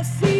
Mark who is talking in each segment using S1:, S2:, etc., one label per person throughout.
S1: I see.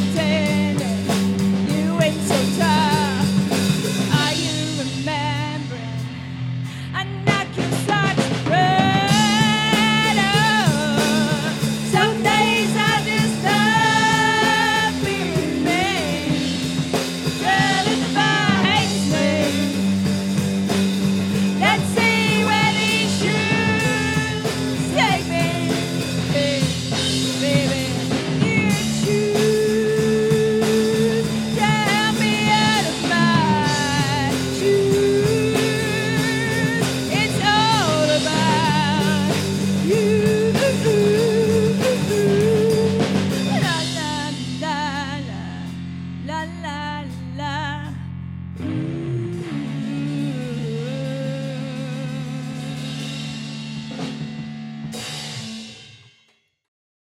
S1: la la